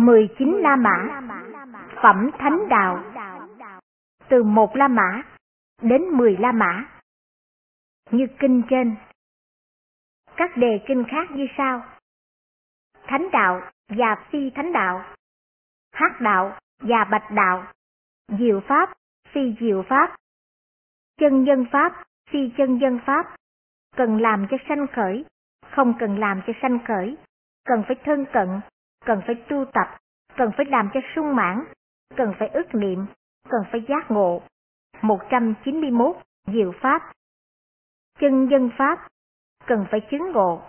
19 La Mã. Phẩm Thánh Đạo. Từ một La Mã đến 10 La Mã. Như kinh trên. Các đề kinh khác như sau. Thánh Đạo và Phi Thánh Đạo. Hát Đạo và Bạch Đạo. Diệu Pháp, Phi Diệu Pháp. Chân dân Pháp, Phi chân dân Pháp. Cần làm cho sanh khởi, không cần làm cho sanh khởi. Cần phải thân cận, cần phải tu tập, cần phải làm cho sung mãn, cần phải ước niệm, cần phải giác ngộ. 191 Diệu Pháp. Chân dân Pháp. Cần phải chứng ngộ.